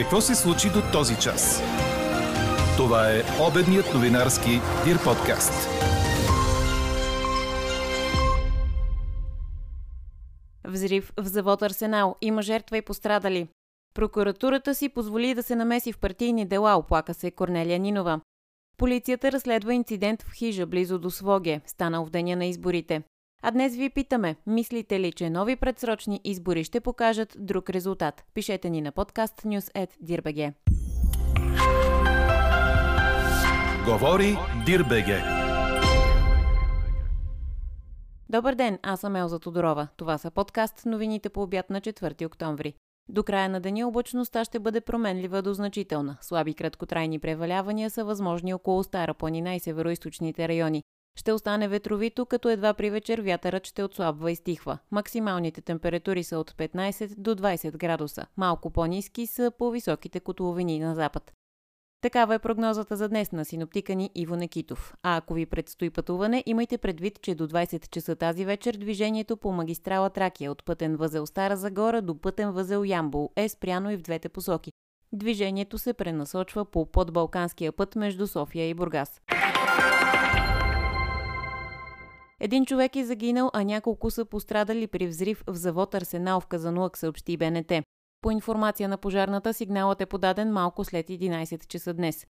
Какво се случи до този час? Това е обедният новинарски Дир подкаст. Взрив в завод Арсенал. Има жертва и пострадали. Прокуратурата си позволи да се намеси в партийни дела, оплака се Корнелия Нинова. Полицията разследва инцидент в хижа близо до Своге, станал в деня на изборите. А днес ви питаме, мислите ли, че нови предсрочни избори ще покажат друг резултат? Пишете ни на подкаст news.dirbg. Говори Дирбеге. Добър ден, аз съм Елза Тодорова. Това са подкаст новините по обяд на 4 октомври. До края на деня облачността ще бъде променлива до значителна. Слаби краткотрайни превалявания са възможни около Стара планина и североизточните райони. Ще остане ветровито, като едва при вечер вятърът ще отслабва и стихва. Максималните температури са от 15 до 20 градуса. Малко по-низки са по високите котловини на запад. Такава е прогнозата за днес на синоптика ни Иво Некитов. А ако ви предстои пътуване, имайте предвид, че до 20 часа тази вечер движението по магистрала Тракия от пътен възел Стара Загора до пътен възел Ямбол е спряно и в двете посоки. Движението се пренасочва по подбалканския път между София и Бургас. Един човек е загинал, а няколко са пострадали при взрив в завод Арсенал в Казанлък, съобщи БНТ. По информация на пожарната, сигналът е подаден малко след 11 часа днес.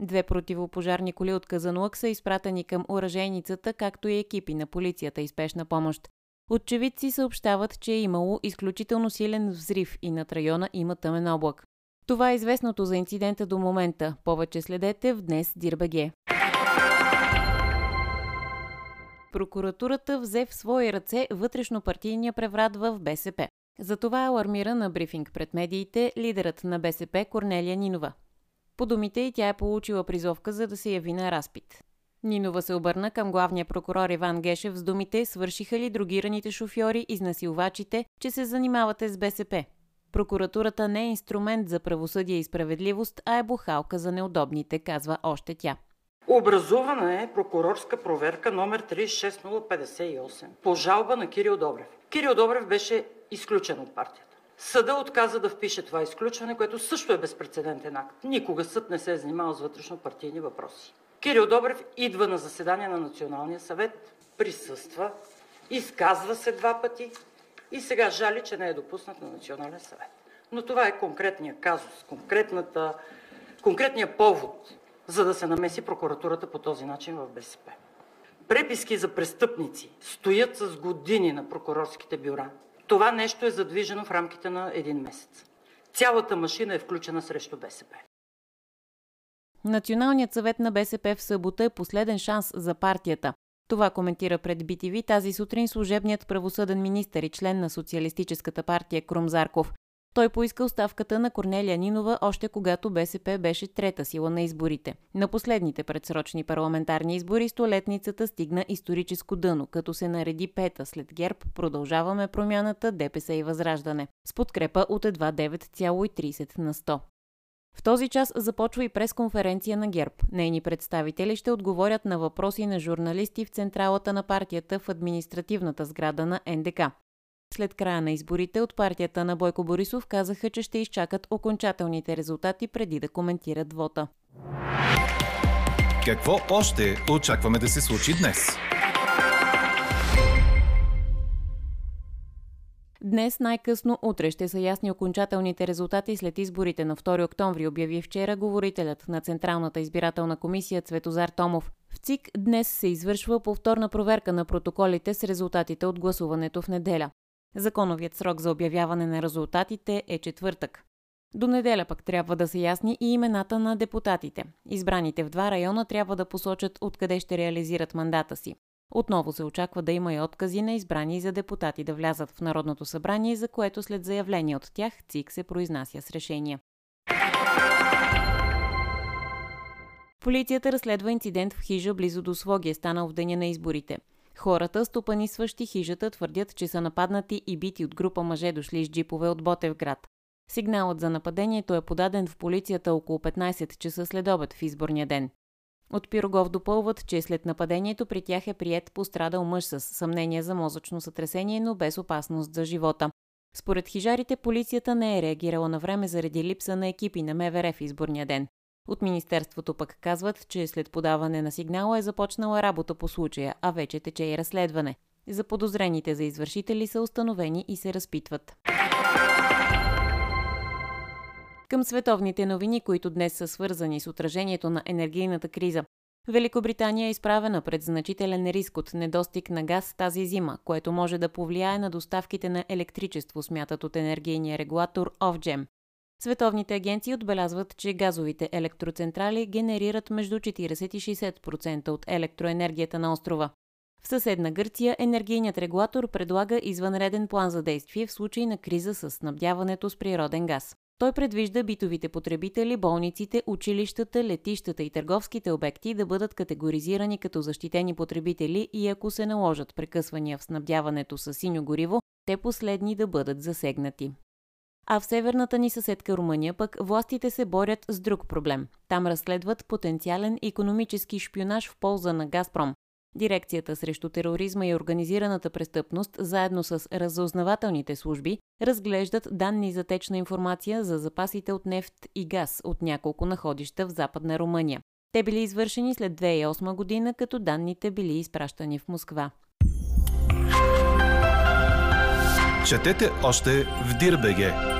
Две противопожарни коли от Казанлък са изпратени към оръжейницата, както и екипи на полицията и спешна помощ. Очевидци съобщават, че е имало изключително силен взрив и над района има тъмен облак. Това е известното за инцидента до момента. Повече следете в днес Дирбеге. Прокуратурата взе в свои ръце вътрешно партийния преврат в БСП. За това алармира на брифинг пред медиите лидерът на БСП Корнелия Нинова. По думите й тя е получила призовка за да се яви на разпит. Нинова се обърна към главния прокурор Иван Гешев с думите свършиха ли другираните шофьори, изнасилвачите, че се занимавате с БСП. Прокуратурата не е инструмент за правосъдие и справедливост, а е бухалка за неудобните, казва още тя. Образувана е прокурорска проверка номер 36058 по жалба на Кирил Добрев. Кирил Добрев беше изключен от партията. Съда отказа да впише това изключване, което също е безпредседентен акт. Никога съд не се е занимавал с вътрешно-партийни въпроси. Кирил Добрев идва на заседание на Националния съвет, присъства, изказва се два пъти и сега жали, че не е допуснат на Национален съвет. Но това е конкретният казус, конкретната, конкретният повод, за да се намеси прокуратурата по този начин в БСП. Преписки за престъпници стоят с години на прокурорските бюра. Това нещо е задвижено в рамките на един месец. Цялата машина е включена срещу БСП. Националният съвет на БСП в събота е последен шанс за партията. Това коментира пред BTV тази сутрин служебният правосъден министър и член на Социалистическата партия Крум Зарков. Той поиска оставката на Корнелия Нинова още когато БСП беше трета сила на изборите. На последните предсрочни парламентарни избори столетницата стигна историческо дъно, като се нареди пета след ГЕРБ Продължаваме промяната ДПС и Възраждане, с подкрепа от едва 9,30 на 100. В този час започва и пресконференция на ГЕРБ. Нейни представители ще отговорят на въпроси на журналисти в централата на партията в административната сграда на НДК. След края на изборите от партията на Бойко Борисов казаха, че ще изчакат окончателните резултати преди да коментират вота. Какво още очакваме да се случи днес? Днес най-късно утре ще са ясни окончателните резултати след изборите на 2 октомври, обяви вчера говорителят на Централната избирателна комисия Цветозар Томов. В ЦИК днес се извършва повторна проверка на протоколите с резултатите от гласуването в неделя. Законовият срок за обявяване на резултатите е четвъртък. До неделя пък трябва да са ясни и имената на депутатите. Избраните в два района трябва да посочат откъде ще реализират мандата си. Отново се очаква да има и откази на избрани за депутати да влязат в Народното събрание, за което след заявление от тях ЦИК се произнася с решение. Полицията разследва инцидент в хижа близо до Своге, станал в деня на изборите. Хората, стопанисващи хижата, твърдят, че са нападнати и бити от група мъже дошли с джипове от Ботевград. Сигналът за нападението е подаден в полицията около 15 часа след обед в изборния ден. От Пирогов допълват, че след нападението при тях е прият пострадал мъж с съмнение за мозъчно сътресение, но без опасност за живота. Според хижарите, полицията не е реагирала на време заради липса на екипи на МВР в изборния ден. От Министерството пък казват, че след подаване на сигнала е започнала работа по случая, а вече тече и разследване. За подозрените за извършители са установени и се разпитват. Към световните новини, които днес са свързани с отражението на енергийната криза. Великобритания е изправена пред значителен риск от недостиг на газ тази зима, което може да повлияе на доставките на електричество, смятат от енергийния регулатор Ofgem. Световните агенции отбелязват, че газовите електроцентрали генерират между 40 и 60% от електроенергията на острова. В съседна Гърция енергийният регулатор предлага извънреден план за действие в случай на криза с снабдяването с природен газ. Той предвижда битовите потребители, болниците, училищата, летищата и търговските обекти да бъдат категоризирани като защитени потребители и ако се наложат прекъсвания в снабдяването с синьо гориво, те последни да бъдат засегнати. А в северната ни съседка Румъния пък властите се борят с друг проблем. Там разследват потенциален економически шпионаж в полза на Газпром. Дирекцията срещу тероризма и организираната престъпност, заедно с разузнавателните служби, разглеждат данни за течна информация за запасите от нефт и газ от няколко находища в Западна Румъния. Те били извършени след 2008 година, като данните били изпращани в Москва. Четете още в Дирбеге.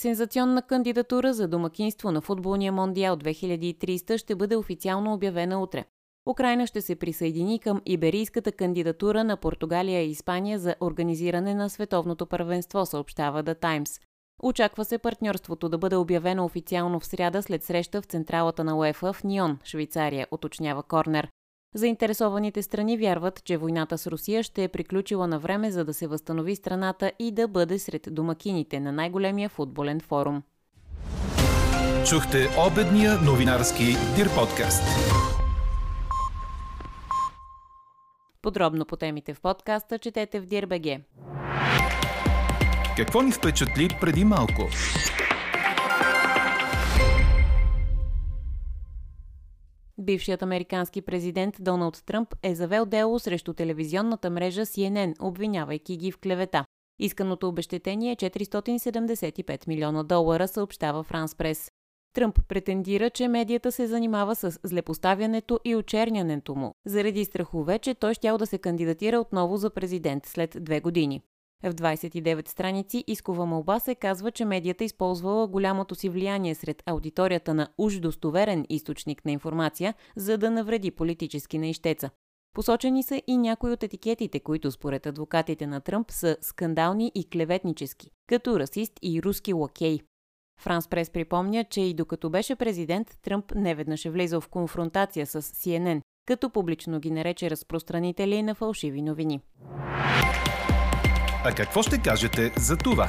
Сензационна кандидатура за домакинство на футболния мондиал 2030 ще бъде официално обявена утре. Украина ще се присъедини към иберийската кандидатура на Португалия и Испания за организиране на световното първенство, съобщава The Times. Очаква се партньорството да бъде обявено официално в сряда след среща в централата на УЕФА в Нион, Швейцария, уточнява Корнер. Заинтересованите страни вярват, че войната с Русия ще е приключила на време, за да се възстанови страната и да бъде сред домакините на най-големия футболен форум. Чухте обедния новинарски Дир подкаст. Подробно по темите в подкаста четете в Дирбеге. Какво ни впечатли преди малко? Бившият американски президент Доналд Тръмп е завел дело срещу телевизионната мрежа CNN, обвинявайки ги в клевета. Исканото обещетение е 475 милиона долара, съобщава Франс Прес. Тръмп претендира, че медията се занимава с злепоставянето и очернянето му, заради страхове, че той щял да се кандидатира отново за президент след две години. В 29 страници искова молба се казва, че медията използвала голямото си влияние сред аудиторията на уж достоверен източник на информация, за да навреди политически на ищеца. Посочени са и някои от етикетите, които според адвокатите на Тръмп са скандални и клеветнически, като расист и руски лакей. Франс Прес припомня, че и докато беше президент, Тръмп неведнъж е влизал в конфронтация с CNN, като публично ги нарече разпространители на фалшиви новини. А какво ще кажете за това?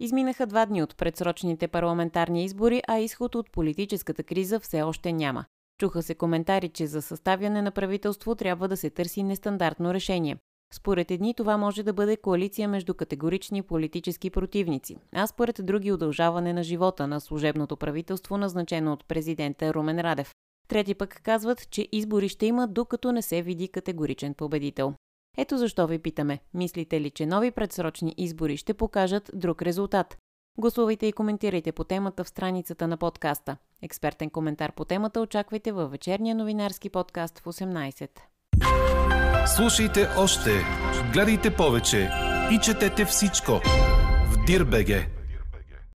Изминаха два дни от предсрочните парламентарни избори, а изход от политическата криза все още няма. Чуха се коментари, че за съставяне на правителство трябва да се търси нестандартно решение. Според едни това може да бъде коалиция между категорични политически противници, а според други удължаване на живота на служебното правителство, назначено от президента Румен Радев. Трети пък казват, че избори ще има, докато не се види категоричен победител. Ето защо ви питаме, мислите ли, че нови предсрочни избори ще покажат друг резултат? Гласувайте и коментирайте по темата в страницата на подкаста. Експертен коментар по темата очаквайте във вечерния новинарски подкаст в 18. Слушайте още, гледайте повече и четете всичко в Дирбеге.